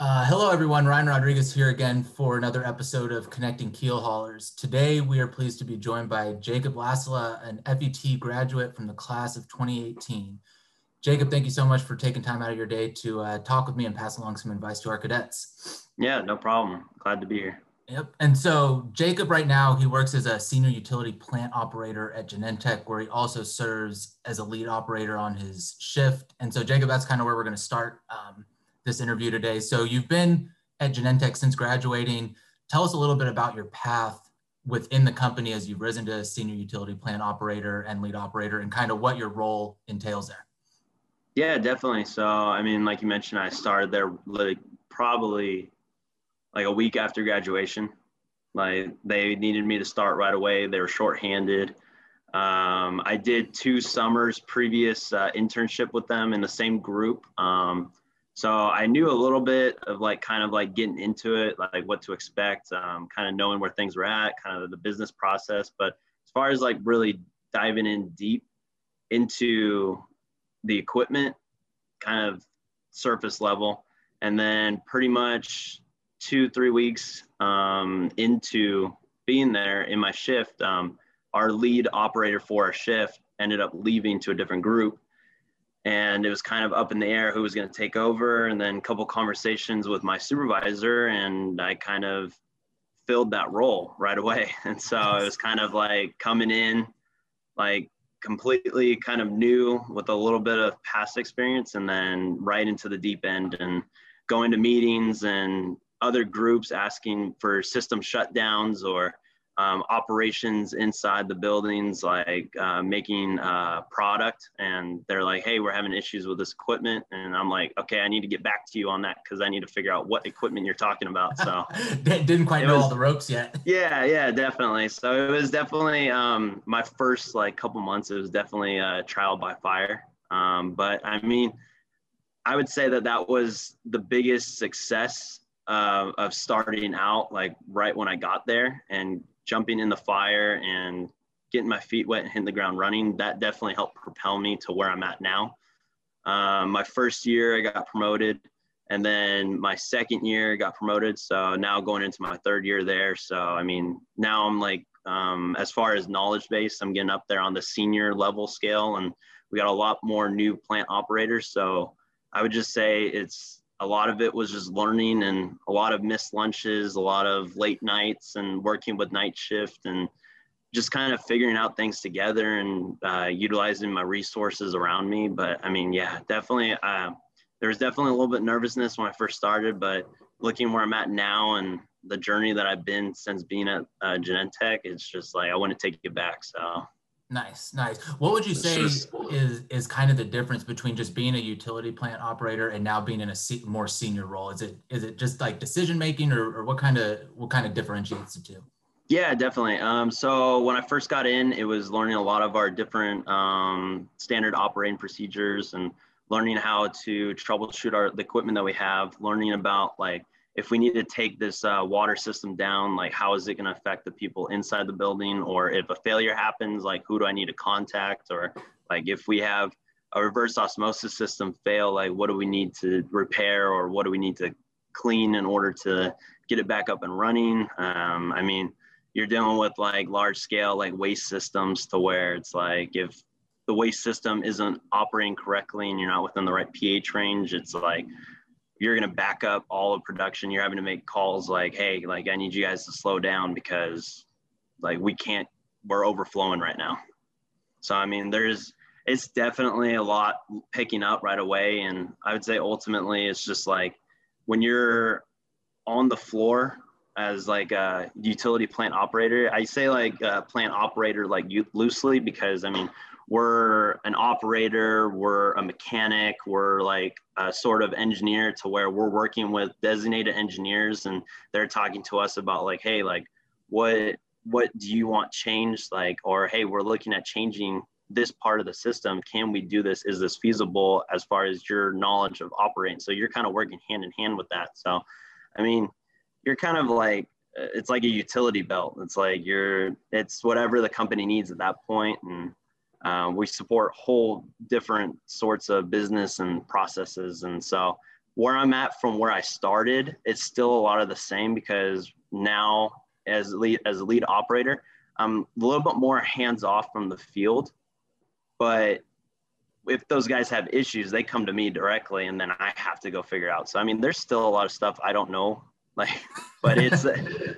Uh, hello, everyone. Ryan Rodriguez here again for another episode of Connecting Keel Haulers. Today, we are pleased to be joined by Jacob Lassila, an FET graduate from the class of 2018. Jacob, thank you so much for taking time out of your day to uh, talk with me and pass along some advice to our cadets. Yeah, no problem. Glad to be here. Yep. And so Jacob right now, he works as a senior utility plant operator at Genentech, where he also serves as a lead operator on his shift. And so Jacob, that's kind of where we're going to start. Um, this interview today. So you've been at Genentech since graduating. Tell us a little bit about your path within the company as you've risen to senior utility plant operator and lead operator and kind of what your role entails there. Yeah, definitely. So, I mean, like you mentioned, I started there like probably like a week after graduation. Like they needed me to start right away. They were shorthanded. Um, I did two summers previous uh, internship with them in the same group. Um, so I knew a little bit of like kind of like getting into it, like what to expect, um, kind of knowing where things were at, kind of the business process. But as far as like really diving in deep into the equipment, kind of surface level, and then pretty much two three weeks um, into being there in my shift, um, our lead operator for our shift ended up leaving to a different group and it was kind of up in the air who was going to take over and then a couple conversations with my supervisor and i kind of filled that role right away. And so it was kind of like coming in like completely kind of new with a little bit of past experience and then right into the deep end and going to meetings and other groups asking for system shutdowns or um, operations inside the buildings, like uh, making uh, product, and they're like, "Hey, we're having issues with this equipment," and I'm like, "Okay, I need to get back to you on that because I need to figure out what equipment you're talking about." So didn't quite know was, all the ropes yet. Yeah, yeah, definitely. So it was definitely um, my first like couple months. It was definitely a trial by fire. Um, but I mean, I would say that that was the biggest success uh, of starting out like right when I got there and jumping in the fire and getting my feet wet and hitting the ground running, that definitely helped propel me to where I'm at now. Um, my first year, I got promoted. And then my second year, I got promoted. So now going into my third year there. So, I mean, now I'm like, um, as far as knowledge base, I'm getting up there on the senior level scale. And we got a lot more new plant operators. So I would just say it's a lot of it was just learning and a lot of missed lunches, a lot of late nights and working with night shift and just kind of figuring out things together and uh, utilizing my resources around me. But I mean, yeah, definitely. Uh, there was definitely a little bit nervousness when I first started, but looking where I'm at now and the journey that I've been since being at uh, Genentech, it's just like I want to take it back. So Nice, nice. What would you say is is kind of the difference between just being a utility plant operator and now being in a se- more senior role? Is it is it just like decision making, or, or what kind of what kind of differentiates the two? Yeah, definitely. Um, so when I first got in, it was learning a lot of our different um, standard operating procedures and learning how to troubleshoot our the equipment that we have, learning about like if we need to take this uh, water system down, like how is it going to affect the people inside the building? Or if a failure happens, like who do I need to contact? Or like if we have a reverse osmosis system fail, like what do we need to repair or what do we need to clean in order to get it back up and running? Um, I mean, you're dealing with like large scale like waste systems to where it's like if the waste system isn't operating correctly and you're not within the right pH range, it's like you're going to back up all of production. You're having to make calls like, hey, like I need you guys to slow down because like we can't, we're overflowing right now. So, I mean, there's, it's definitely a lot picking up right away. And I would say ultimately it's just like when you're on the floor as like a utility plant operator, I say like a plant operator like loosely because I mean, we're an operator, we're a mechanic, we're like a sort of engineer to where we're working with designated engineers and they're talking to us about like, hey, like what what do you want changed? Like, or hey, we're looking at changing this part of the system. Can we do this? Is this feasible as far as your knowledge of operating? So you're kind of working hand in hand with that. So I mean, you're kind of like it's like a utility belt. It's like you're it's whatever the company needs at that point and um, we support whole different sorts of business and processes. And so where I'm at from where I started, it's still a lot of the same because now as lead as a lead operator, I'm a little bit more hands off from the field. But if those guys have issues, they come to me directly, and then I have to go figure out. So I mean, there's still a lot of stuff I don't know, like, but it's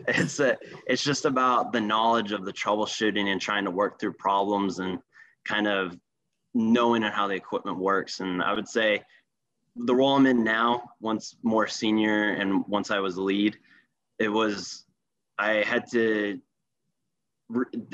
it's it's just about the knowledge of the troubleshooting and trying to work through problems and kind of knowing how the equipment works. And I would say the role I'm in now, once more senior and once I was lead, it was I had to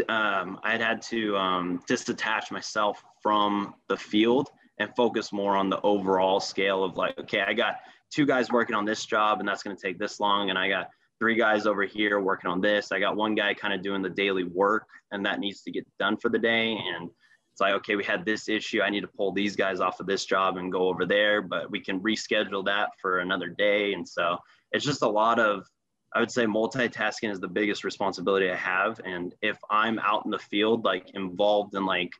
um, I had to um, disattach myself from the field and focus more on the overall scale of like, okay, I got two guys working on this job and that's going to take this long, and I got three guys over here working on this. I got one guy kind of doing the daily work and that needs to get done for the day. And it's like, okay, we had this issue. I need to pull these guys off of this job and go over there, but we can reschedule that for another day. And so it's just a lot of, I would say multitasking is the biggest responsibility I have. And if I'm out in the field, like involved in like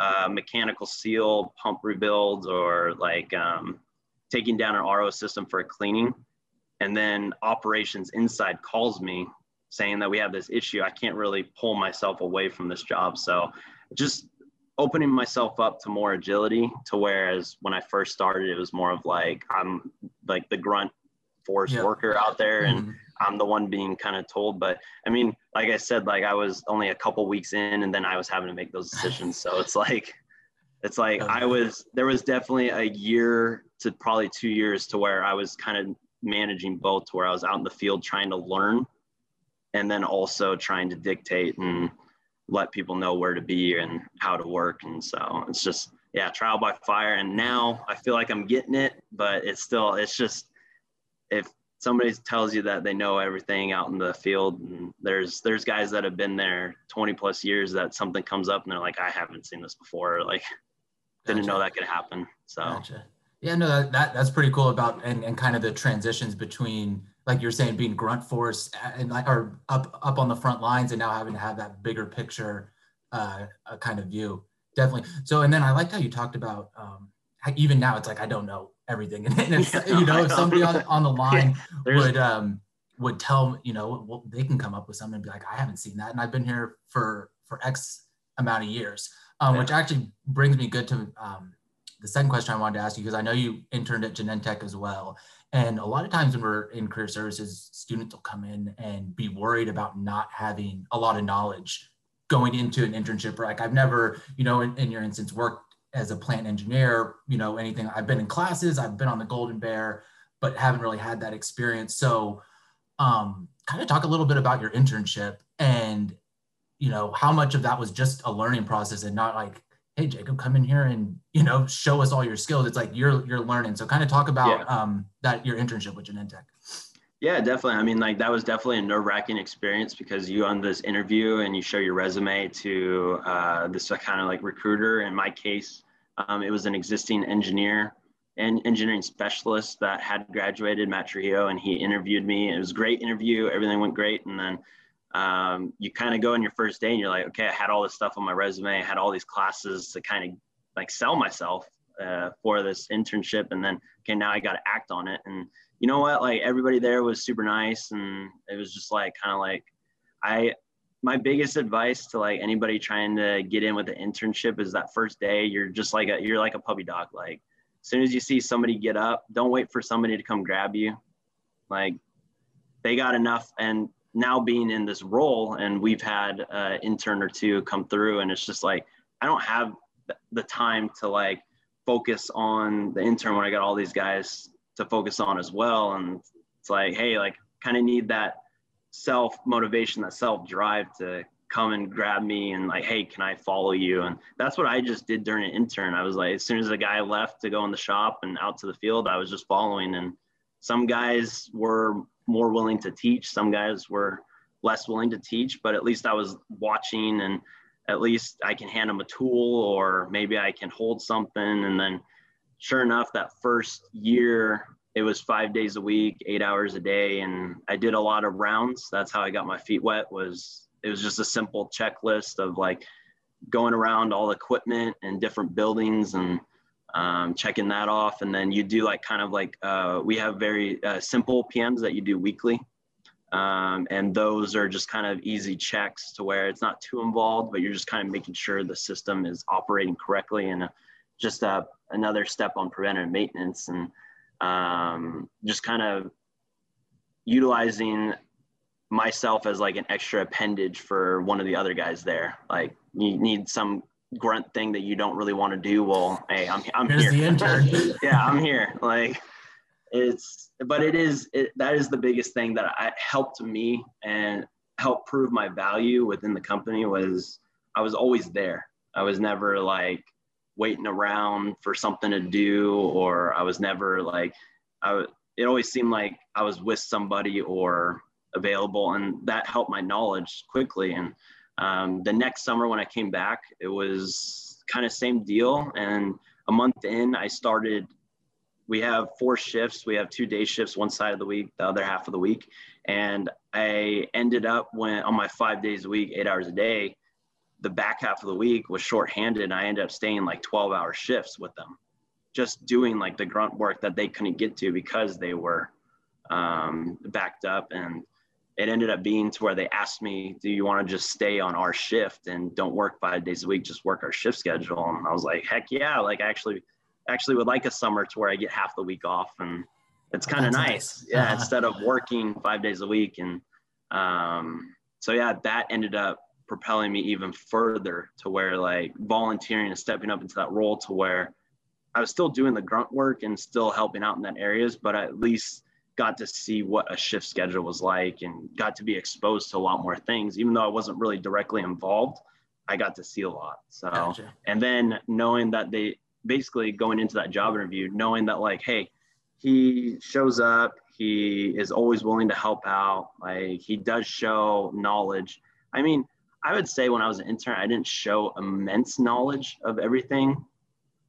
uh, mechanical seal, pump rebuilds, or like um, taking down an RO system for a cleaning, and then operations inside calls me saying that we have this issue, I can't really pull myself away from this job. So just opening myself up to more agility to whereas when I first started, it was more of like, I'm like the grunt force yeah. worker out there and mm-hmm. I'm the one being kind of told. But I mean, like I said, like I was only a couple weeks in and then I was having to make those decisions. So it's like, it's like I was, there was definitely a year to probably two years to where I was kind of managing both to where I was out in the field trying to learn and then also trying to dictate and let people know where to be and how to work. And so it's just, yeah, trial by fire. And now I feel like I'm getting it, but it's still, it's just, if somebody tells you that they know everything out in the field and there's, there's guys that have been there 20 plus years that something comes up and they're like, I haven't seen this before. Like didn't gotcha. know that could happen. So gotcha. Yeah, no, that, that that's pretty cool about, and, and kind of the transitions between like you're saying, being grunt force and like or up up on the front lines, and now having to have that bigger picture uh, kind of view. Definitely. So, and then I liked how you talked about um, even now it's like I don't know everything, and it's, yeah, you know if somebody on, on the line yeah, would um, would tell you know well, they can come up with something and be like I haven't seen that, and I've been here for for X amount of years, um, yeah. which actually brings me good to um, the second question I wanted to ask you because I know you interned at Genentech as well, and a lot of times when we're in career services, students will come in and be worried about not having a lot of knowledge going into an internship. Like I've never, you know, in, in your instance, worked as a plant engineer, you know, anything. I've been in classes, I've been on the Golden Bear, but haven't really had that experience. So um, kind of talk a little bit about your internship and, you know, how much of that was just a learning process and not like hey jacob come in here and you know show us all your skills. It's like you're you're learning. So kind of talk about yeah. um, that your internship with genentech. Yeah definitely. I mean like that was definitely a nerve-wracking experience because you on this interview and you show your resume to uh, this kind of like recruiter. In my case um, it was an existing engineer and engineering specialist that had graduated matt trujillo and he interviewed me. It was a great interview. Everything went great. And then um, you kind of go in your first day and you're like, okay, I had all this stuff on my resume, I had all these classes to kind of like sell myself uh, for this internship, and then okay, now I got to act on it. And you know what? Like everybody there was super nice, and it was just like kind of like I. My biggest advice to like anybody trying to get in with an internship is that first day you're just like a you're like a puppy dog. Like as soon as you see somebody get up, don't wait for somebody to come grab you. Like they got enough and now being in this role and we've had an intern or two come through and it's just like i don't have the time to like focus on the intern when i got all these guys to focus on as well. And it's like hey like kind of need that self motivation that self drive to come and grab me and like hey can i follow you? And that's what i just did during an intern. I was like as soon as the guy left to go in the shop and out to the field i was just following. And some guys were more willing to teach. Some guys were less willing to teach, but at least I was watching and at least I can hand them a tool or maybe I can hold something. And then sure enough, that first year, it was five days a week, eight hours a day. And I did a lot of rounds. That's how I got my feet wet was it was just a simple checklist of like going around all equipment and different buildings and um, checking that off. And then you do like kind of like, uh, we have very uh, simple PMs that you do weekly. Um, and those are just kind of easy checks to where it's not too involved, but you're just kind of making sure the system is operating correctly and uh, just uh, another step on preventive maintenance and um, just kind of utilizing myself as like an extra appendage for one of the other guys there. Like you need some grunt thing that you don't really want to do. Well, hey, I'm, I'm Here's here. the intern. yeah, I'm here. Like it's, but it is, it, that is the biggest thing that I helped me and helped prove my value within the company was I was always there. I was never like waiting around for something to do, or I was never like, I, it always seemed like I was with somebody or available and that helped my knowledge quickly and um, the next summer when i came back it was kind of same deal. And a month in i started we have four shifts. We have two day shifts one side of the week the other half of the week. And i ended up when on my five days a week eight hours a day the back half of the week was shorthanded and i ended up staying like 12 hour shifts with them. Just doing like the grunt work that they couldn't get to because they were um, backed up and it ended up being to where they asked me, do you want to just stay on our shift and don't work five days a week, just work our shift schedule? And I was like, heck yeah. Like I actually, actually would like a summer to where I get half the week off and it's kind of nice. nice. Yeah. Uh-huh. Instead of working five days a week. And um, so yeah, that ended up propelling me even further to where like volunteering and stepping up into that role to where I was still doing the grunt work and still helping out in that areas, but at least got to see what a shift schedule was like and got to be exposed to a lot more things. Even though i wasn't really directly involved i got to see a lot. So gotcha. and then knowing that they basically going into that job interview knowing that like hey he shows up he is always willing to help out like he does show knowledge. I mean i would say when i was an intern i didn't show immense knowledge of everything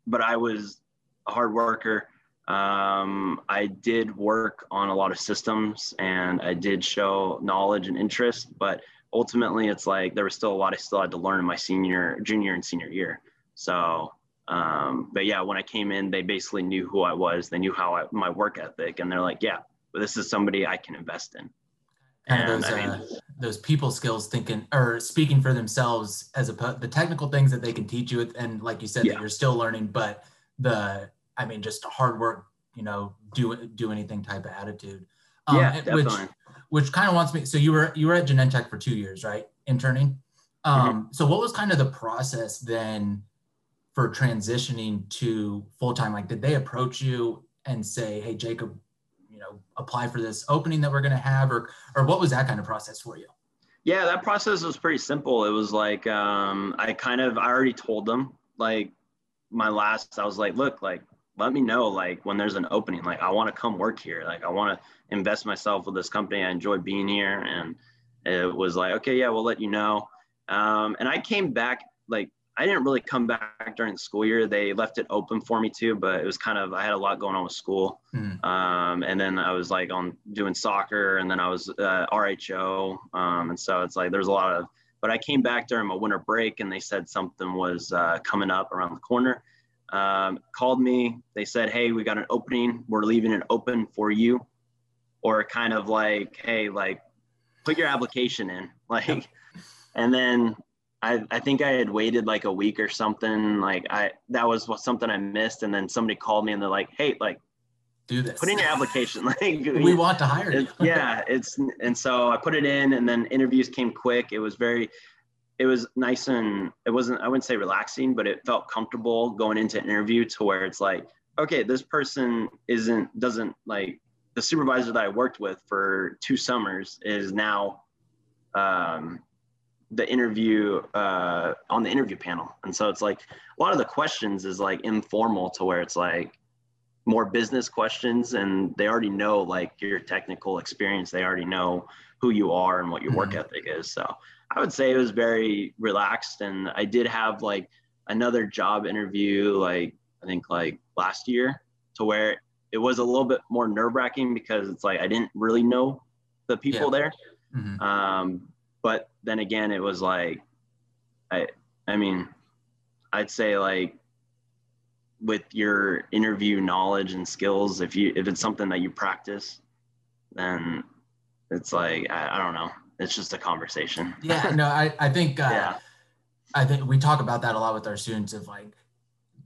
but i was a hard worker um, I did work on a lot of systems and I did show knowledge and interest, but ultimately it's like there was still a lot I still had to learn in my senior, junior and senior year. So, um, but yeah, when I came in, they basically knew who I was. They knew how I, my work ethic, and they're like, yeah, well, this is somebody I can invest in. And, and those, I mean, uh, those people skills thinking or speaking for themselves as a the technical things that they can teach you and like you said yeah. that you're still learning but the I mean, just hard work, you know, do do anything type of attitude. Um, yeah, definitely. Which, which kind of wants me. So you were you were at Genentech for two years, right? Interning. Um, mm-hmm. So what was kind of the process then for transitioning to full time? Like, did they approach you and say, "Hey, Jacob, you know, apply for this opening that we're going to have," or or what was that kind of process for you? Yeah, that process was pretty simple. It was like um, I kind of I already told them like my last. I was like, look, like let me know like when there's an opening like i want to come work here like i want to invest myself with this company. I enjoy being here and it was like okay yeah we'll let you know. Um, and i came back like i didn't really come back during the school year. They left it open for me too but it was kind of i had a lot going on with school. Mm. um, and then i was like on doing soccer and then i was uh, rho um, and so it's like there's a lot of but i came back during my winter break and they said something was uh, coming up around the corner um, called me. They said, "Hey, we got an opening. We're leaving it open for you," or kind of like, "Hey, like, put your application in." Like, and then I, I think I had waited like a week or something. Like I that was something I missed, and then somebody called me and they're like, "Hey, like." Do this. Put in your application. like we want to hire you. yeah, it's and so I put it in, and then interviews came quick. It was very it was nice and it wasn't i wouldn't say relaxing but it felt comfortable going into an interview to where it's like okay this person isn't doesn't like the supervisor that i worked with for two summers is now um, the interview uh, on the interview panel. And so it's like a lot of the questions is like informal to where it's like more business questions and they already know like your technical experience. They already know who you are and what your work mm-hmm. ethic is so I would say it was very relaxed. And I did have like another job interview, like I think like last year, to where it was a little bit more nerve wracking because it's like I didn't really know the people yeah. there. Mm-hmm. Um, but then again, it was like, I, I mean, I'd say like with your interview knowledge and skills, if you if it's something that you practice, then it's like I, I don't know. It's just a conversation. Yeah, no, I I think uh, yeah. I think we talk about that a lot with our students of like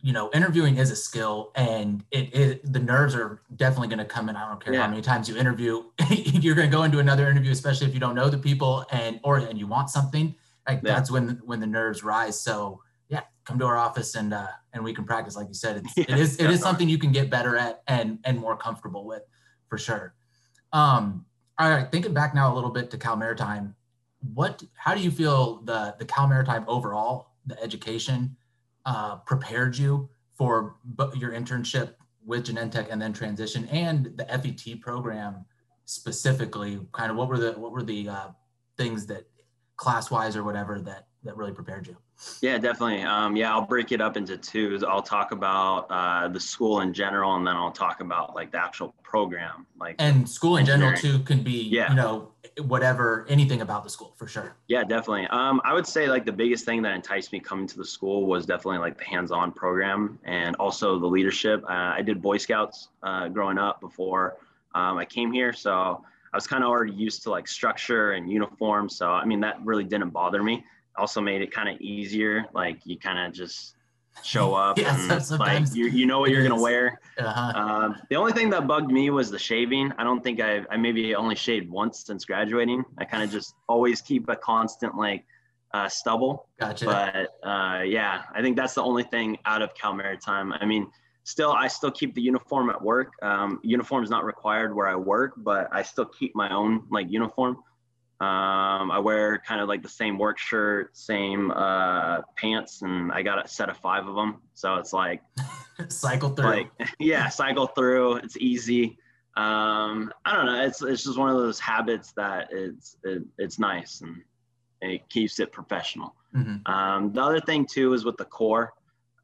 you know, interviewing is a skill and it is the nerves are definitely going to come in. I don't care yeah. how many times you interview, you're going to go into another interview, especially if you don't know the people and, or, and you want something like yeah. that's when, when the nerves rise. So yeah, come to our office and, uh, and we can practice. Like you said, it's, yeah, it is, it is something you can get better at and, and more comfortable with for sure. Um, all right. Thinking back now a little bit to Cal Maritime, what, how do you feel the, the Cal Maritime overall, the education, uh, prepared you for your internship with Genentech and then transition and the FET program specifically kind of what were the what were the uh, things that class wise or whatever that that really prepared you? Yeah definitely. Um, yeah i'll break it up into two i'll talk about uh, the school in general and then i'll talk about like the actual program like and school in general too can be yeah. you know whatever anything about the school for sure. Yeah definitely. Um, i would say like the biggest thing that enticed me coming to the school was definitely like the hands-on program and also the leadership. Uh, i did boy scouts uh, growing up before um, i came here so i was kind of already used to like structure and uniform so i mean that really didn't bother me also made it kind of easier like you kind of just show up and like you, you know what you're gonna wear. Uh-huh. Um, the only thing that bugged me was the shaving. I don't think I I maybe only shaved once since graduating. I kind of just always keep a constant like uh, stubble. Gotcha. But uh, yeah, I think that's the only thing out of Cal Maritime. I mean, still I still keep the uniform at work. Um, uniform is not required where I work, but I still keep my own like uniform. Um, I wear kind of like the same work shirt, same uh, pants, and I got a set of five of them. So it's like cycle through. Like yeah, cycle through. It's easy. Um, I don't know. It's it's just one of those habits that it's it, it's nice and it keeps it professional. Mm-hmm. Um, the other thing too is with the corps,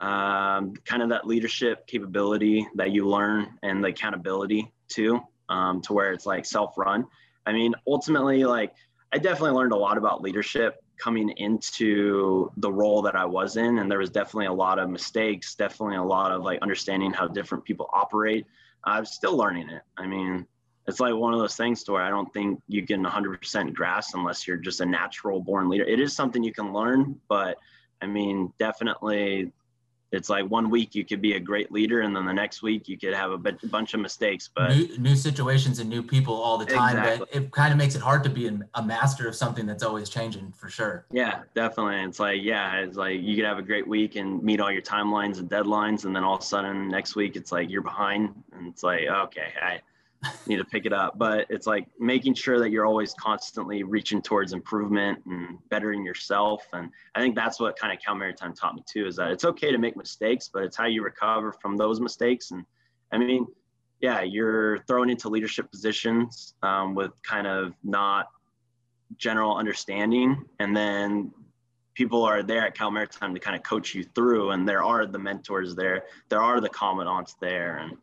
um, kind of that leadership capability that you learn and the accountability too, um, to where it's like self-run. I mean, ultimately, like I definitely learned a lot about leadership coming into the role that I was in. And there was definitely a lot of mistakes, definitely a lot of like understanding how different people operate. I'm still learning it. I mean, it's like one of those things to where I don't think you can 100% grasp unless you're just a natural born leader. It is something you can learn, but I mean, definitely it's like one week you could be a great leader and then the next week you could have a b- bunch of mistakes but new, new, situations and new people all the time exactly. but it kind of makes it hard to be a master of something that's always changing for sure yeah definitely it's like yeah it's like you could have a great week and meet all your timelines and deadlines and then all of a sudden next week it's like you're behind and it's like okay i need to pick it up. But it's like making sure that you're always constantly reaching towards improvement and bettering yourself. And I think that's what kind of Cal Maritime taught me too, is that it's okay to make mistakes, but it's how you recover from those mistakes. And I mean, yeah, you're thrown into leadership positions um, with kind of not general understanding. And then people are there at Cal Maritime to kind of coach you through. And there are the mentors there, there are the commandants there. And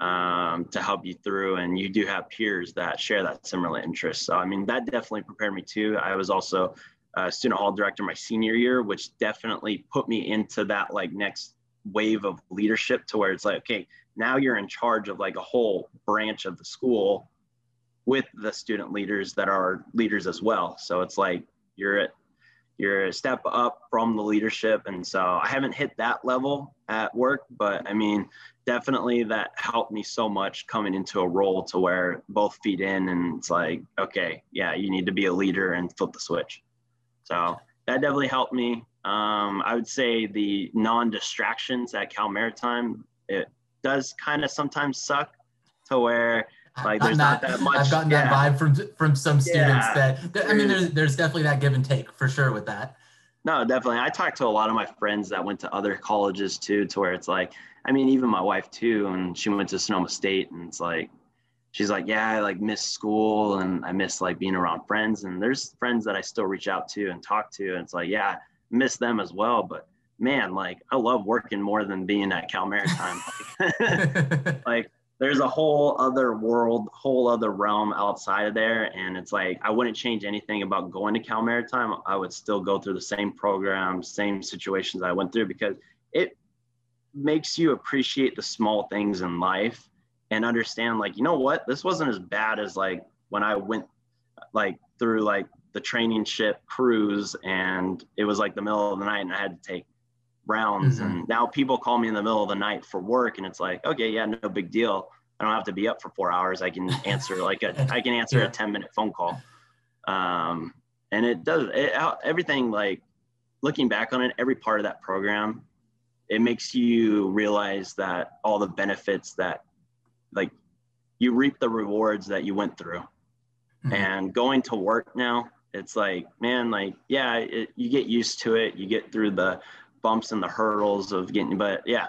um, to help you through. And you do have peers that share that similar interest. So, I mean, that definitely prepared me too. I was also a student hall director my senior year, which definitely put me into that like next wave of leadership to where it's like, okay, now you're in charge of like a whole branch of the school with the student leaders that are leaders as well. So it's like you're at you're a step up from the leadership. And so I haven't hit that level at work, but I mean, definitely that helped me so much coming into a role to where both feed in and it's like, okay, yeah, you need to be a leader and flip the switch. So that definitely helped me. Um, I would say the non-distractions at Cal Maritime, it does kind of sometimes suck to where like there's that, not that much. I've gotten yeah. that vibe from from some students yeah. that I mean, there's there's definitely that give and take for sure with that. No, definitely. I talked to a lot of my friends that went to other colleges too, to where it's like, I mean, even my wife too, and she went to Sonoma State, and it's like, she's like, yeah, I like miss school and I miss like being around friends. And there's friends that I still reach out to and talk to, and it's like, yeah, miss them as well. But man, like I love working more than being at Cal Maritime. like there's a whole other world, whole other realm outside of there. And it's like, I wouldn't change anything about going to Cal Maritime. I would still go through the same program, same situations I went through because it, makes you appreciate the small things in life and understand like you know what this wasn't as bad as like when i went like through like the training ship cruise and it was like the middle of the night and i had to take rounds mm-hmm. and now people call me in the middle of the night for work and it's like okay yeah no big deal i don't have to be up for four hours i can answer like a i can answer yeah. a 10 minute phone call um and it does it, everything like looking back on it every part of that program it makes you realize that all the benefits that like you reap the rewards that you went through mm-hmm. and going to work now it's like man like yeah it, you get used to it you get through the bumps and the hurdles of getting but yeah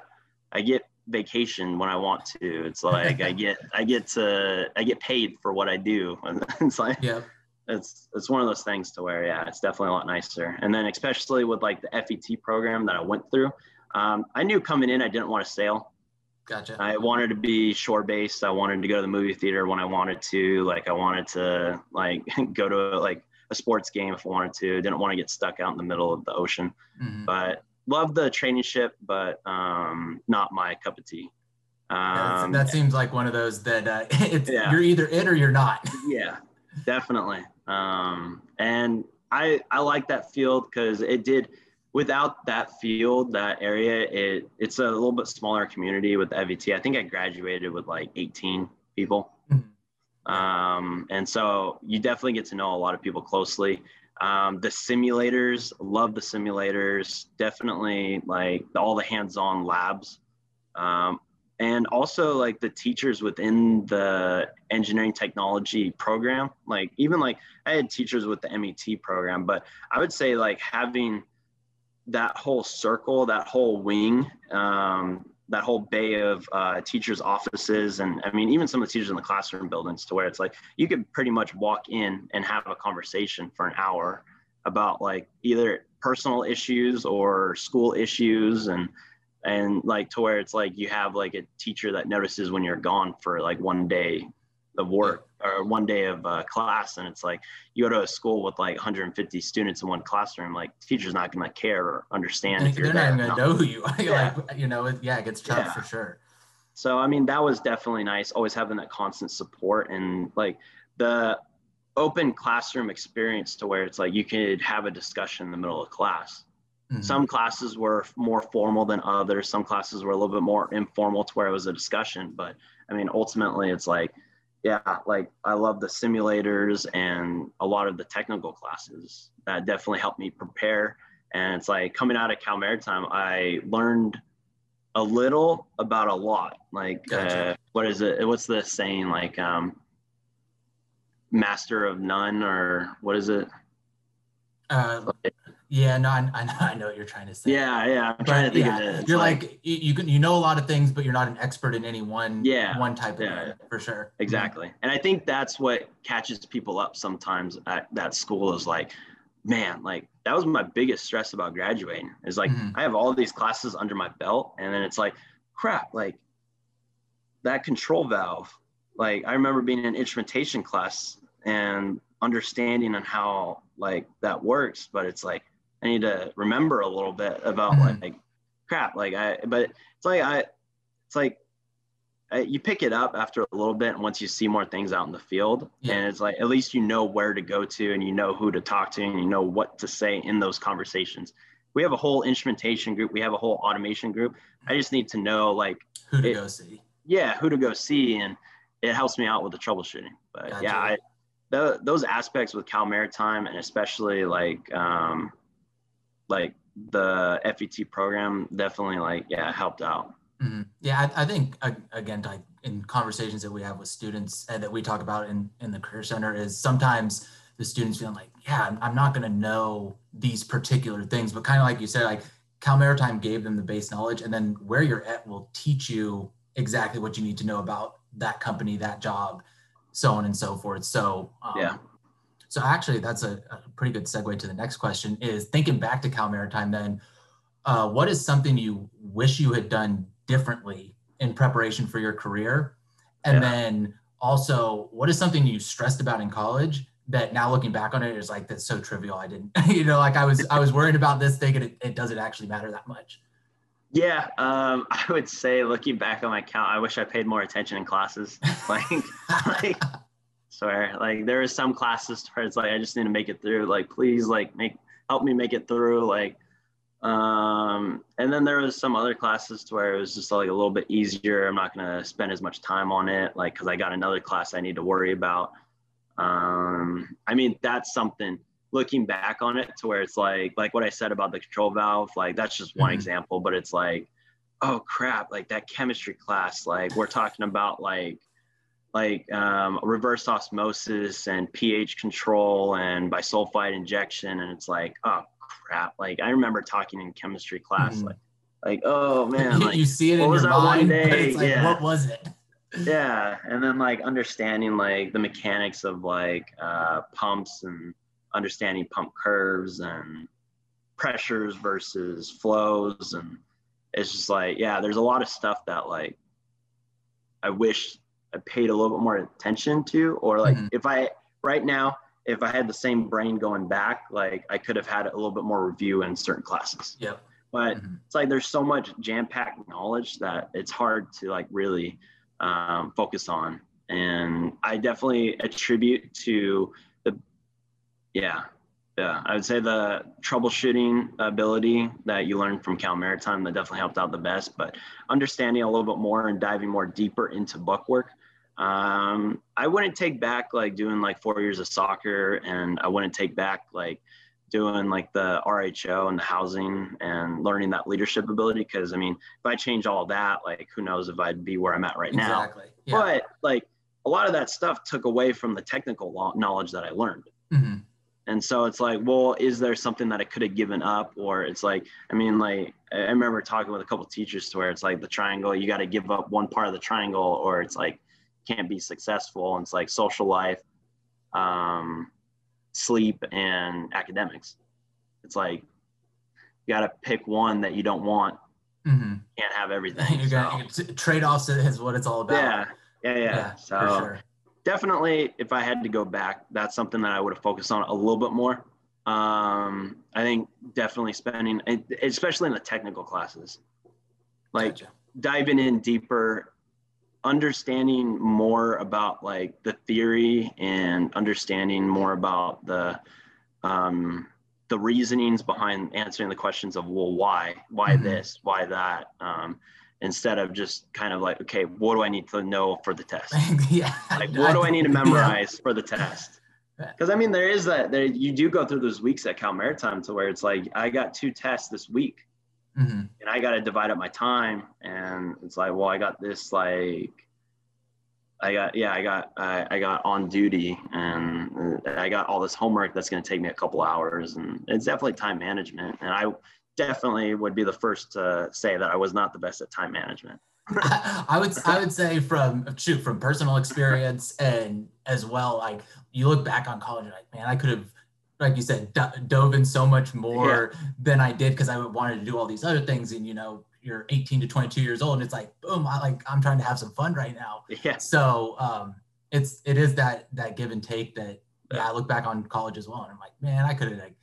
i get vacation when i want to it's like i get i get to i get paid for what i do and it's like yeah it's it's one of those things to where yeah it's definitely a lot nicer and then especially with like the fet program that i went through um, i knew coming in i didn't want to sail Gotcha. I wanted to be shore based. I wanted to go to the movie theater when I wanted to. Like I wanted to like go to like a sports game if I wanted to. Didn't want to get stuck out in the middle of the ocean. Mm-hmm. But love the training ship, but um, not my cup of tea. Um, that seems like one of those that uh, yeah. you're either it or you're not. yeah, definitely. Um, and I I like that field because it did without that field, that area, it it's a little bit smaller community with the FET. I think I graduated with like 18 people. Um, and so you definitely get to know a lot of people closely. Um, the simulators, love the simulators, definitely like all the hands-on labs. Um, and also like the teachers within the engineering technology program like even like i had teachers with the met program but i would say like having that whole circle, that whole wing, um, that whole bay of uh, teachers' offices, and I mean, even some of the teachers in the classroom buildings, to where it's like you could pretty much walk in and have a conversation for an hour about like either personal issues or school issues, and and like to where it's like you have like a teacher that notices when you're gone for like one day of work or one day of uh, class and it's like you go to a school with like 150 students in one classroom like teacher's not going to care or understand if you're they're not going to know who you are yeah. like you know it, yeah it gets tough yeah. for sure so i mean that was definitely nice always having that constant support and like the open classroom experience to where it's like you could have a discussion in the middle of class mm-hmm. some classes were more formal than others some classes were a little bit more informal to where it was a discussion but i mean ultimately it's like yeah, like I love the simulators and a lot of the technical classes that definitely helped me prepare. And it's like coming out of Cal Maritime, I learned a little about a lot. Like, gotcha. uh, what is it? What's the saying? Like, um, master of none, or what is it? Uh, yeah, no, I, I, know, I know what you're trying to say. Yeah, yeah, I'm trying to think yeah, of it. you're like, like, you can you know a lot of things, but you're not an expert in any one yeah one type of yeah, for sure. Exactly, mm-hmm. and I think that's what catches people up sometimes at that school is like, man, like that was my biggest stress about graduating. Is like mm-hmm. I have all these classes under my belt, and then it's like, crap, like that control valve. Like I remember being in instrumentation class and understanding on how like that works, but it's like I need to remember a little bit about mm-hmm. like crap. Like I, but it's like I, it's like I, you pick it up after a little bit, and once you see more things out in the field, yeah. and it's like at least you know where to go to, and you know who to talk to, and you know what to say in those conversations. We have a whole instrumentation group. We have a whole automation group. I just need to know like who to it, go see. Yeah, who to go see, and it helps me out with the troubleshooting. But gotcha. yeah, I, the, those aspects with Cal Maritime, and especially like um, like the FET program definitely like yeah helped out. Mm-hmm. Yeah, I, I, think again, like in conversations that we have with students and that we talk about in in the career center is sometimes the students feeling like, yeah, I'm, I'm not going to know these particular things, but kind of like you said, like Cal Maritime gave them the base knowledge, and then where you're at will teach you exactly what you need to know about that company, that job, so on and so forth. So um, yeah, so actually, that's a, a, pretty good segue to the next question. Is thinking back to Cal Maritime, then, uh, what is something you wish you had done differently in preparation for your career? And yeah. then also, what is something you stressed about in college that now looking back on it is like that's so trivial? I didn't, you know, like I was I was worried about this, thinking it, it doesn't actually matter that much. Yeah, um, I would say looking back on my count, I wish I paid more attention in classes. Like, like, swear, like there is some classes where it's like I just need to make it through. Like, please, like make help me make it through. Like, um, and then there was some other classes to where it was just like a little bit easier. I'm not gonna spend as much time on it, like because I got another class I need to worry about. Um, I mean, that's something looking back on it to where it's like like what I said about the control valve, like that's just one mm-hmm. example, but it's like, oh crap, like that chemistry class, like we're talking about like like um, reverse osmosis and pH control and bisulfite injection, and it's like, oh crap, like I remember talking in chemistry class, mm-hmm. like like oh man, like, you see it in your mind, like, yeah. what was it? yeah and then like understanding like the mechanics of like uh, pumps and understanding pump curves and pressures versus flows and it's just like yeah there's a lot of stuff that like i wish i paid a little bit more attention to or like mm-hmm. if i right now if i had the same brain going back like i could have had a little bit more review in certain classes yeah but mm-hmm. it's like there's so much jam-packed knowledge that it's hard to like really um, focus on and i definitely attribute to the, yeah, yeah. I would say the troubleshooting ability that you learned from Cal Maritime that definitely helped out the best. But understanding a little bit more and diving more deeper into book work, um, I wouldn't take back like doing like four years of soccer, and I wouldn't take back like doing like the RHO and the housing and learning that leadership ability. Because I mean, if I change all that, like who knows if I'd be where I'm at right now. Exactly. Yeah. But like a lot of that stuff took away from the technical knowledge that I learned. Mm-hmm. And so it's like, well, is there something that I could have given up? Or it's like, I mean, like, I remember talking with a couple teachers to where it's like the triangle, you got to give up one part of the triangle, or it's like, can't be successful. And it's like social life, um, sleep, and academics. It's like, you got to pick one that you don't want. Mm-hmm. Can't have everything. you got so. trade offs is what it's all about. Yeah. Yeah. Yeah. yeah so, sure definitely, if I had to go back, that's something that I would have focused on a little bit more. Um, I think definitely spending, especially in the technical classes, like gotcha. diving in deeper, understanding more about like the theory and understanding more about the um, the reasonings behind answering the questions of well, why, why mm-hmm. this, why that. Um, instead of just kind of like, okay, what do I need to know for the test? yeah. Like, what do I need to memorize yeah. for the test? Because I mean, there is that there you do go through those weeks at Cal Maritime to where it's like I got two tests this week, mm-hmm. and I got to divide up my time, and it's like, well, I got this like. I got yeah I got I, I got on duty and I got all this homework that's going to take me a couple hours and it's definitely time management and I definitely would be the first to say that I was not the best at time management. I would I would say from shoot from personal experience and as well like you look back on college and like man I could have like you said d- dove in so much more yeah. than I did because I wanted to do all these other things and you know you're 18 to 22 years old and it's like boom I like I'm trying to have some fun right now yeah so um it's it is that that give and take that yeah I look back on college as well and I'm like man I could have like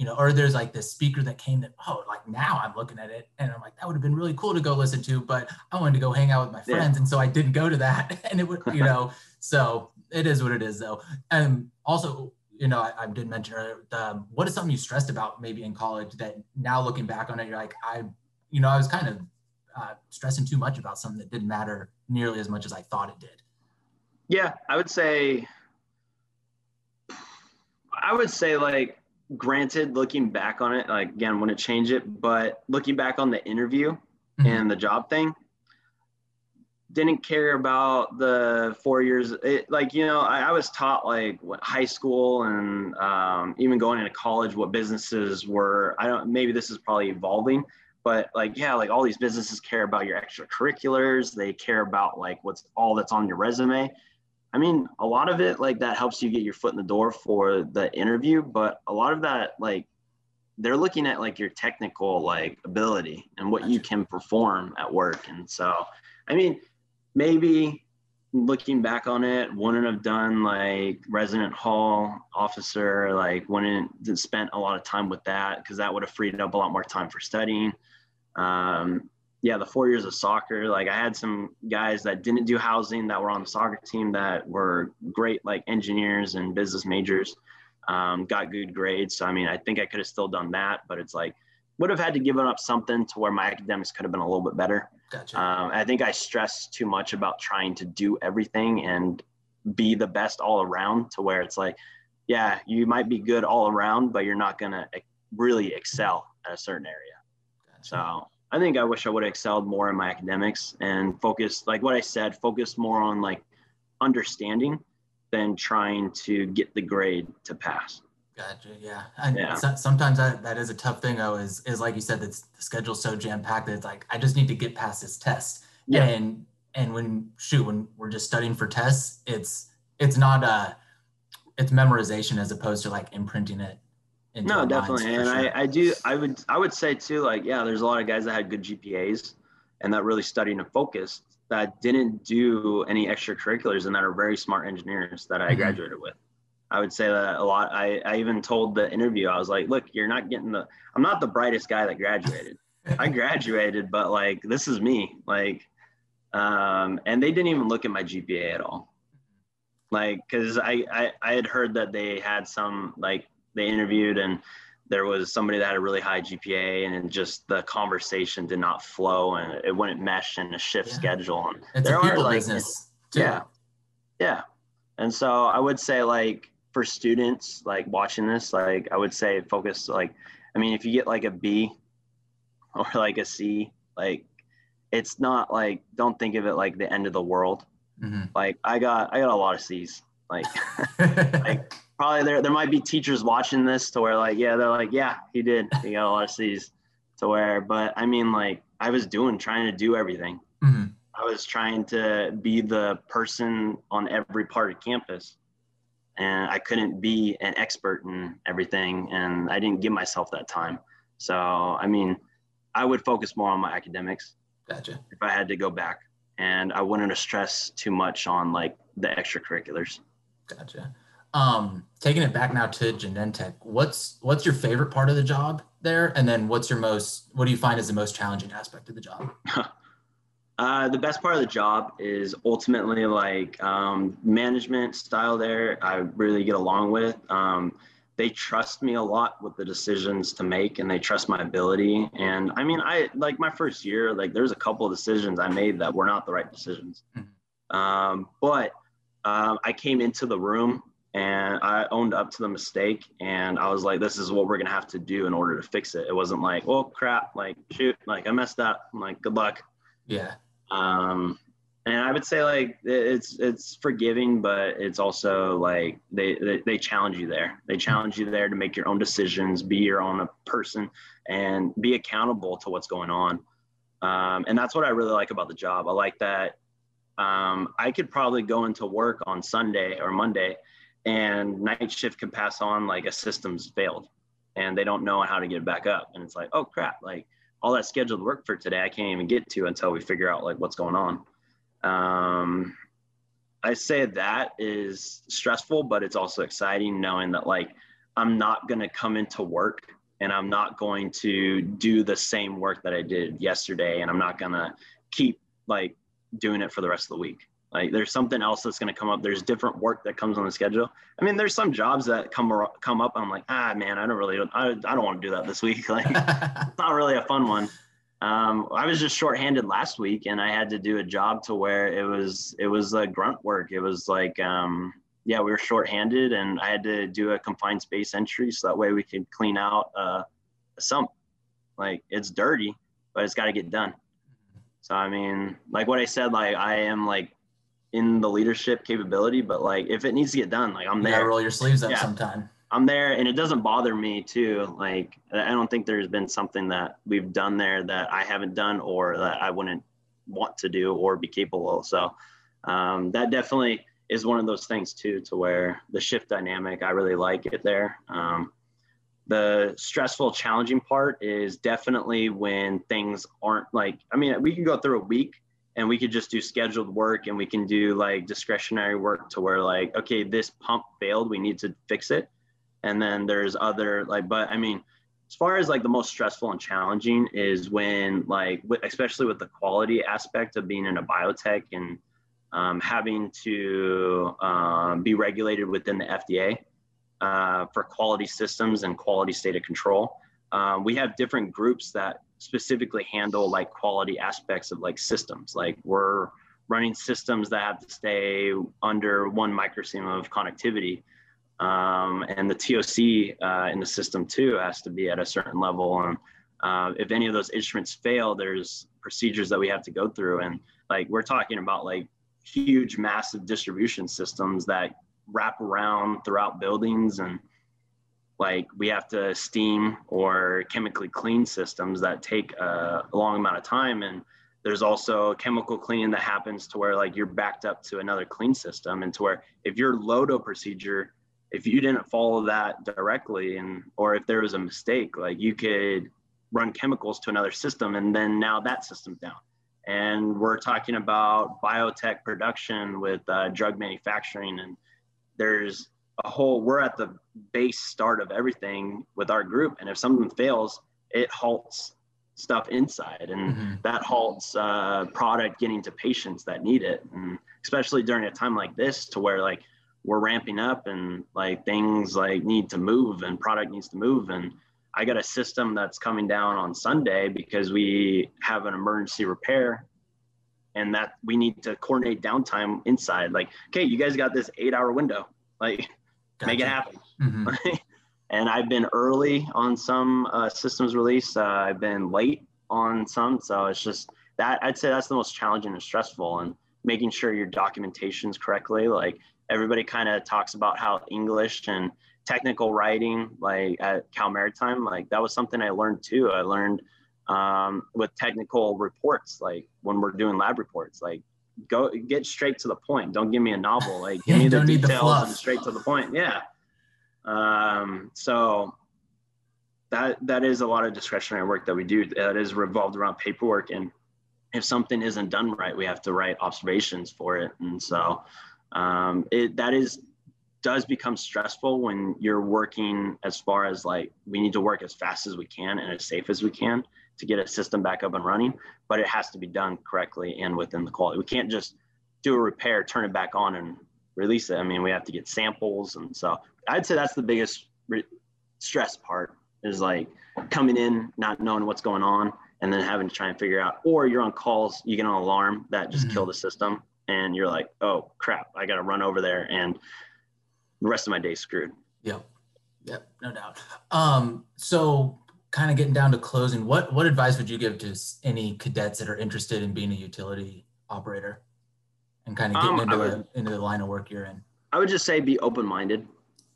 you know, or there's like this speaker that came that, oh, like now I'm looking at it and I'm like, that would have been really cool to go listen to, but I wanted to go hang out with my friends. Yeah. And so I didn't go to that. And it would, you know, so it is what it is though. And also, you know, I, I did mention earlier, um, what is something you stressed about maybe in college that now looking back on it, you're like, I, you know, I was kind of uh, stressing too much about something that didn't matter nearly as much as I thought it did. Yeah, I would say, I would say like granted, looking back on it, like again, wouldn't change it, but looking back on the interview mm-hmm. and the job thing, didn't care about the four years. It, like, you know, I, I was taught like what high school and um, even going into college, what businesses were. I don't, maybe this is probably evolving, but like, yeah, like all these businesses care about your extracurriculars. They care about like what's all that's on your resume. I mean, a lot of it like that helps you get your foot in the door for the interview, but a lot of that like they're looking at like your technical like ability and what you can perform at work. And so, I mean, maybe looking back on it, wouldn't have done like resident hall officer, like wouldn't have spent a lot of time with that because that would have freed up a lot more time for studying. Um, yeah, the four years of soccer, like I had some guys that didn't do housing that were on the soccer team that were great, like engineers and business majors, um, got good grades. So, I mean, I think I could have still done that, but it's like, would have had to give up something to where my academics could have been a little bit better. Gotcha. Um, I think I stress too much about trying to do everything and be the best all around to where it's like, yeah, you might be good all around, but you're not going to really excel at a certain area. Gotcha. So I think I wish I would have excelled more in my academics and focused, like what I said, focus more on like understanding than trying to get the grade to pass. Gotcha. Yeah. And yeah. sometimes that, that is a tough thing though, is, is like you said, that's the schedule's so jam packed that it's like, I just need to get past this test. Yeah. And, and when shoot, when we're just studying for tests, it's, it's not a, it's memorization as opposed to like imprinting it no definitely and sure. I, I do i would i would say too like yeah there's a lot of guys that had good gpas and that really studied and focused that didn't do any extracurriculars and that are very smart engineers that i mm-hmm. graduated with i would say that a lot I, I even told the interview i was like look you're not getting the i'm not the brightest guy that graduated i graduated but like this is me like um and they didn't even look at my gpa at all like because I, I i had heard that they had some like they interviewed and there was somebody that had a really high GPA and just the conversation did not flow and it wouldn't mesh in a shift yeah. schedule. And it's there a people like, business. Too. Yeah. Yeah. And so I would say like for students like watching this, like I would say focus like, I mean, if you get like a B or like a C, like it's not like, don't think of it like the end of the world. Mm-hmm. Like I got, I got a lot of C's. Like, like probably there there might be teachers watching this to where like yeah they're like yeah he did he got a lot of C's to where but I mean like I was doing trying to do everything. Mm-hmm. I was trying to be the person on every part of campus and I couldn't be an expert in everything and I didn't give myself that time. So I mean I would focus more on my academics. Gotcha. If I had to go back and I wouldn't stress too much on like the extracurriculars. Gotcha. Um, taking it back now to Genentech, what's what's your favorite part of the job there, and then what's your most what do you find is the most challenging aspect of the job? uh, the best part of the job is ultimately like um, management style. There, I really get along with. Um, they trust me a lot with the decisions to make, and they trust my ability. And I mean, I like my first year. Like, there's a couple of decisions I made that were not the right decisions. Mm-hmm. Um, but um, I came into the room and I owned up to the mistake and I was like, this is what we're gonna have to do in order to fix it. It wasn't like, oh crap, like shoot, like I messed up. I'm like, good luck. Yeah. Um, and I would say like it's it's forgiving, but it's also like they, they they challenge you there. They challenge you there to make your own decisions, be your own person, and be accountable to what's going on. Um, and that's what I really like about the job. I like that um, I could probably go into work on Sunday or Monday and night shift can pass on like a system's failed and they don't know how to get it back up and it's like oh crap like all that scheduled work for today i can't even get to until we figure out like what's going on. Um, i say that is stressful but it's also exciting knowing that like i'm not going to come into work and i'm not going to do the same work that i did yesterday and i'm not going to keep like doing it for the rest of the week like there's something else that's going to come up. There's different work that comes on the schedule. I mean, there's some jobs that come come up. I'm like, ah, man, I don't really, I, I don't want to do that this week. Like, it's not really a fun one. Um, I was just shorthanded last week, and I had to do a job to where it was it was a grunt work. It was like, um, yeah, we were shorthanded, and I had to do a confined space entry so that way we could clean out uh, a sump. Like it's dirty, but it's got to get done. So I mean, like what I said, like I am like in the leadership capability, but like if it needs to get done, like I'm there. roll your sleeves up yeah. sometime. I'm there and it doesn't bother me too. Like I don't think there's been something that we've done there that I haven't done or that I wouldn't want to do or be capable of. So um, that definitely is one of those things too, to where the shift dynamic, I really like it there. Um, the stressful, challenging part is definitely when things aren't like, I mean, we can go through a week and we could just do scheduled work and we can do like discretionary work to where like okay this pump failed we need to fix it and then there's other like but i mean as far as like the most stressful and challenging is when like especially with the quality aspect of being in a biotech and um, having to um, be regulated within the FDA uh, for quality systems and quality state of control. Um, we have different groups that specifically handle like quality aspects of like systems. Like we're running systems that have to stay under one microsiemen of connectivity. Um, and the TOC uh, in the system too has to be at a certain level. And uh, if any of those instruments fail, there's procedures that we have to go through. And like we're talking about like huge, massive distribution systems that wrap around throughout buildings and like we have to steam or chemically clean systems that take a long amount of time. And there's also chemical cleaning that happens to where like you're backed up to another clean system. And to where if your LOTO procedure if you didn't follow that directly and or if there was a mistake like you could run chemicals to another system and then now that system's down. And we're talking about biotech production with uh, drug manufacturing. And there's a whole we're at the base start of everything with our group. And if something fails it halts stuff inside. And mm-hmm. that halts uh, product getting to patients that need it. And especially during a time like this to where like we're ramping up and like things like need to move and product needs to move. And I got a system that's coming down on Sunday because we have an emergency repair and that we need to coordinate downtime inside. Like, okay, you guys got this eight hour window, like gotcha. make it happen. Mm-hmm. and I've been early on some uh, systems release. Uh, I've been late on some. So it's just that I'd say that's the most challenging and stressful and making sure your documentation's correctly. Like everybody kind of talks about how English and technical writing like at Cal Maritime, like that was something I learned too. I learned um, with technical reports, like when we're doing lab reports, like go get straight to the point. Don't give me a novel. Like give me the details and straight to the point. Yeah. Um, so that that is a lot of discretionary work that we do. That is revolved around paperwork, and if something isn't done right, we have to write observations for it. And so um, it that is does become stressful when you're working as far as like we need to work as fast as we can and as safe as we can to get a system back up and running but it has to be done correctly and within the quality we can't just do a repair turn it back on and release it i mean we have to get samples and so i'd say that's the biggest re- stress part is like coming in not knowing what's going on and then having to try and figure out or you're on calls you get an alarm that just mm-hmm. killed the system and you're like oh crap i gotta run over there and the rest of my day screwed. Yep. Yep. No doubt. Um, so kind of getting down to closing, what, what advice would you give to any cadets that are interested in being a utility operator and kind of getting um, into, would, a, into the line of work you're in? I would just say be open-minded.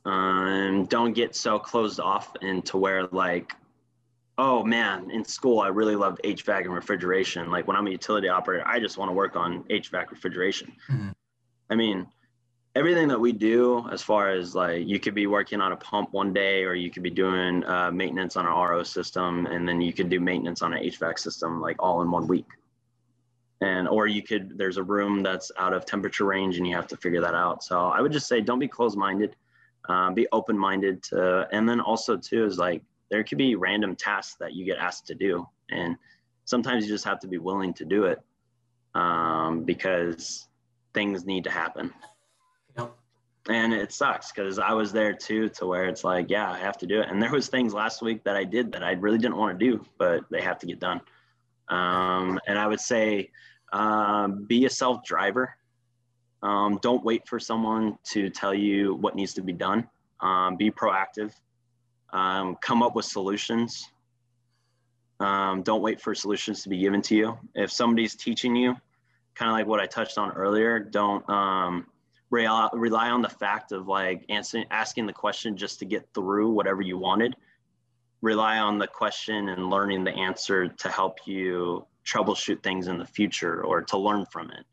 Um, don't get so closed off into where like, oh man, in school I really loved HVAC and refrigeration. Like when I'm a utility operator, I just want to work on HVAC refrigeration. Mm-hmm. I mean, everything that we do as far as like you could be working on a pump one day or you could be doing uh, maintenance on an ro system and then you could do maintenance on an hvac system like all in one week. And or you could there's a room that's out of temperature range and you have to figure that out. So i would just say don't be closed-minded um, be open-minded to and then also too is like there could be random tasks that you get asked to do and sometimes you just have to be willing to do it um, because things need to happen and it sucks because I was there too, to where it's like, yeah, I have to do it. And there was things last week that I did that I really didn't want to do, but they have to get done. Um, and I would say, um, be a self driver. Um, don't wait for someone to tell you what needs to be done. Um, be proactive. Um, come up with solutions. Um, don't wait for solutions to be given to you. If somebody's teaching you, kind of like what I touched on earlier, don't rely, rely on the fact of like answering, asking the question just to get through whatever you wanted. Rely on the question and learning the answer to help you troubleshoot things in the future or to learn from it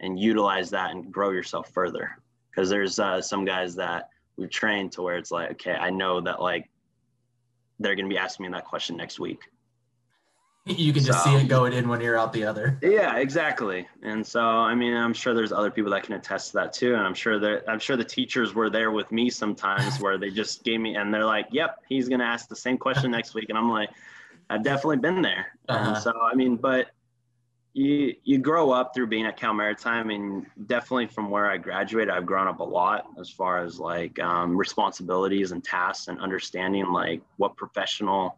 and utilize that and grow yourself further. Because there's uh, some guys that we've trained to where it's like, okay, I know that like they're going to be asking me that question next week. you can just so, see it going in one ear out the other. Yeah, exactly. And so, I mean, I'm sure there's other people that can attest to that too. And I'm sure that I'm sure the teachers were there with me sometimes where they just gave me and they're like, "Yep, he's gonna ask the same question next week," and I'm like, "I've definitely been there." Uh-huh. And so, I mean, but you you grow up through being at Cal Maritime, and definitely from where I graduated, I've grown up a lot as far as like um, responsibilities and tasks and understanding like what professional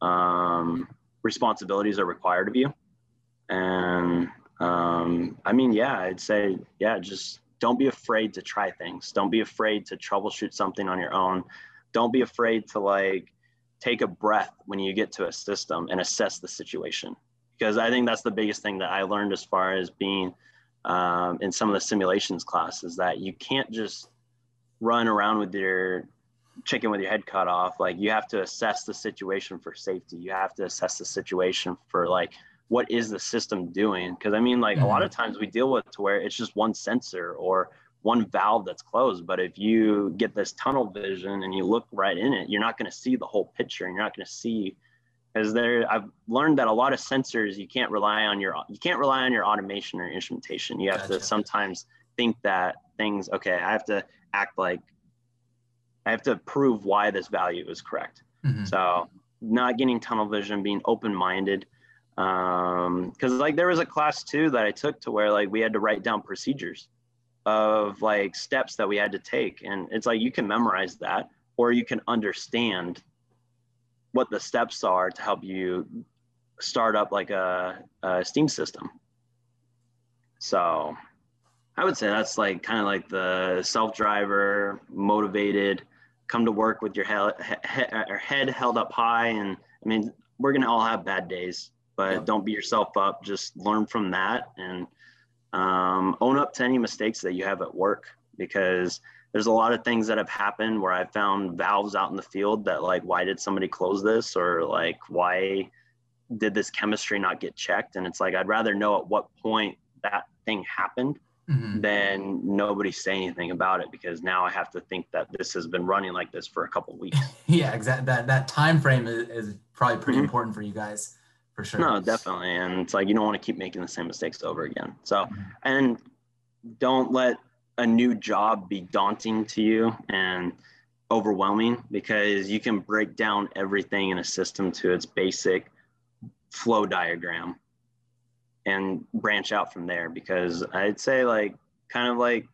um, responsibilities are required of you. And um, I mean, yeah, I'd say, yeah, just don't be afraid to try things. Don't be afraid to troubleshoot something on your own. Don't be afraid to like take a breath when you get to a system and assess the situation. Because I think that's the biggest thing that I learned as far as being um, in some of the simulations classes that you can't just run around with your chicken with your head cut off like you have to assess the situation for safety you have to assess the situation for like what is the system doing because i mean like mm-hmm. a lot of mm-hmm. times we deal with to where it's just one sensor or one valve that's closed but if you get this tunnel vision and you look right in it you're not going to see the whole picture and you're not going to see because there i've learned that a lot of sensors you can't rely on your you can't rely on your automation or instrumentation you have gotcha. to sometimes think that things okay i have to act like I have to prove why this value is correct. Mm-hmm. So not getting tunnel vision, being open minded. Um, cause like there was a class too that I took to where like we had to write down procedures of like steps that we had to take. And it's like you can memorize that or you can understand what the steps are to help you start up like a, a steam system. So I would say that's like kind of like the self driver, motivated, come to work with your head, head held up high. And I mean, we're going to all have bad days, but yeah. don't beat yourself up. Just learn from that and um, own up to any mistakes that you have at work because there's a lot of things that have happened where I found valves out in the field that like, why did somebody close this? Or like, why did this chemistry not get checked? And it's like, I'd rather know at what point that thing happened mm-hmm. then nobody say anything about it because now I have to think that this has been running like this for a couple weeks. yeah, exactly. That that time frame is, is probably pretty mm-hmm. important for you guys, for sure. No, definitely. And it's like you don't want to keep making the same mistakes over again. So, mm-hmm. and don't let a new job be daunting to you and overwhelming because you can break down everything in a system to its basic flow diagram and branch out from there because I'd say like kind of like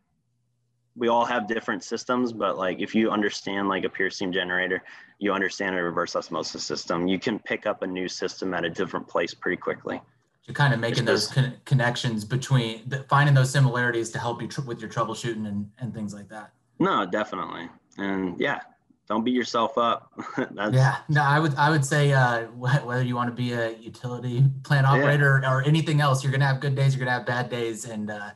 we all have different systems, but like if you understand like a pure steam generator, you understand a reverse osmosis system, you can pick up a new system at a different place pretty quickly. You're kind of making those con- connections between finding those similarities to help you tr- with your troubleshooting and, and things like that. No, definitely. And yeah, don't beat yourself up. yeah, no, I would I would say uh, whether you want to be a utility plant operator yeah. or anything else, you're gonna have good days, you're gonna have bad days, and uh,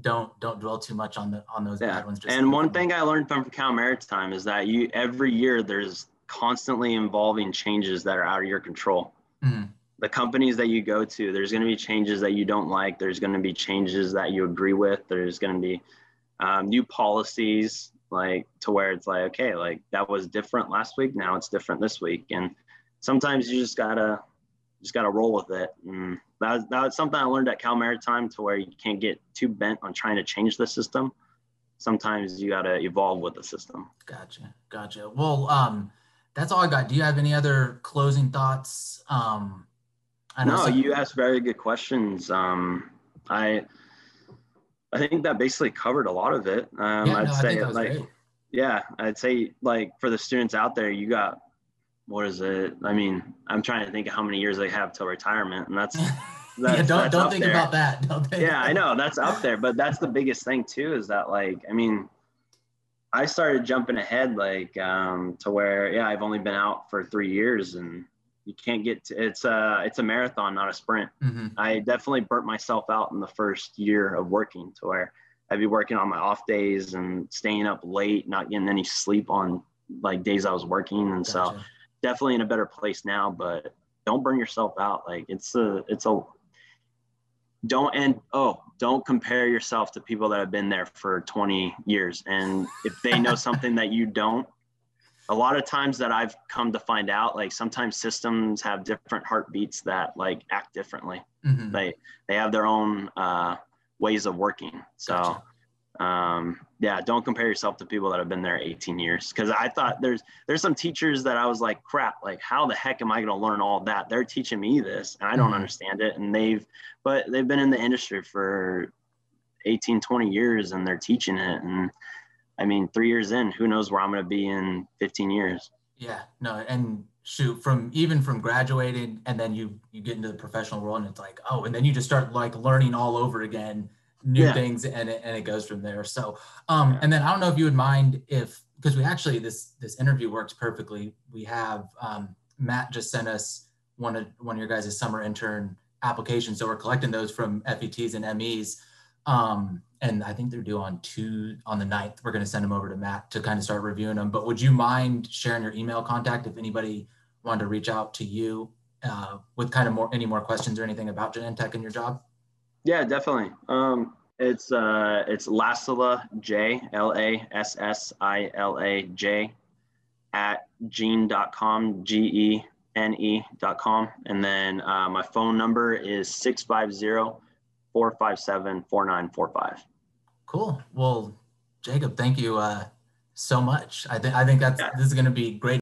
don't don't dwell too much on the on those yeah. bad ones. Just and one thing I learned from Cal Maritime is that you every year there's constantly involving changes that are out of your control. Mm-hmm. The companies that you go to, there's going to be changes that you don't like. There's going to be changes that you agree with. There's going to be um, new policies like to where it's like okay like that was different last week now it's different this week. And sometimes you just gotta just gotta roll with it. And that, was something i learned at cal maritime to where you can't get too bent on trying to change the system. Sometimes you gotta evolve with the system. Gotcha gotcha. Well um that's all i got. Do you have any other closing thoughts? Um I know no you asked very good questions. Um i I think that basically covered a lot of it. Um, yeah, I'd no, say like, great. yeah, I'd say like for the students out there, you got, what is it? I mean, I'm trying to think of how many years they have till retirement and that's, that's yeah, don't, don't think there. about that. Don't think yeah, I know that's up there, but that's the biggest thing too, is that like, I mean, I started jumping ahead like um, to where, yeah, I've only been out for three years and you can't get to, it's a it's a marathon not a sprint mm-hmm. i definitely burnt myself out in the first year of working to where i'd be working on my off days and staying up late not getting any sleep on like days i was working and gotcha. so definitely in a better place now but don't burn yourself out like it's a it's a don't and oh don't compare yourself to people that have been there for 20 years and if they know something that you don't a lot of times that I've come to find out, like sometimes systems have different heartbeats that like act differently. Mm-hmm. They they have their own uh, ways of working. So, gotcha. um, yeah, don't compare yourself to people that have been there 18 years. Because I thought there's there's some teachers that I was like, crap, like how the heck am I going to learn all that? They're teaching me this, and I don't mm-hmm. understand it. And they've, but they've been in the industry for 18, 20 years, and they're teaching it. And I mean, three years in, who knows where I'm going to be in 15 years? Yeah, no, and shoot, from even from graduating, and then you you get into the professional world, and it's like, oh, and then you just start like learning all over again, new yeah. things, and it, and it goes from there. So, um, yeah. and then I don't know if you would mind if because we actually this this interview works perfectly. We have um, Matt just sent us one of one of your guys' summer intern applications, so we're collecting those from FETs and MEs. Um, and I think they're due on two on the 9th. We're going to send them over to Matt to kind of start reviewing them. But would you mind sharing your email contact if anybody wanted to reach out to you uh, with kind of more any more questions or anything about Genentech and your job? Yeah, definitely. Um, it's uh, it's Lassila J L A S S I L A J at gene.com G E N E.com, and then uh, my phone number is six five zero 457 4945. Cool. Well, Jacob, thank you uh, so much. I think I think that's yeah. this is going to be great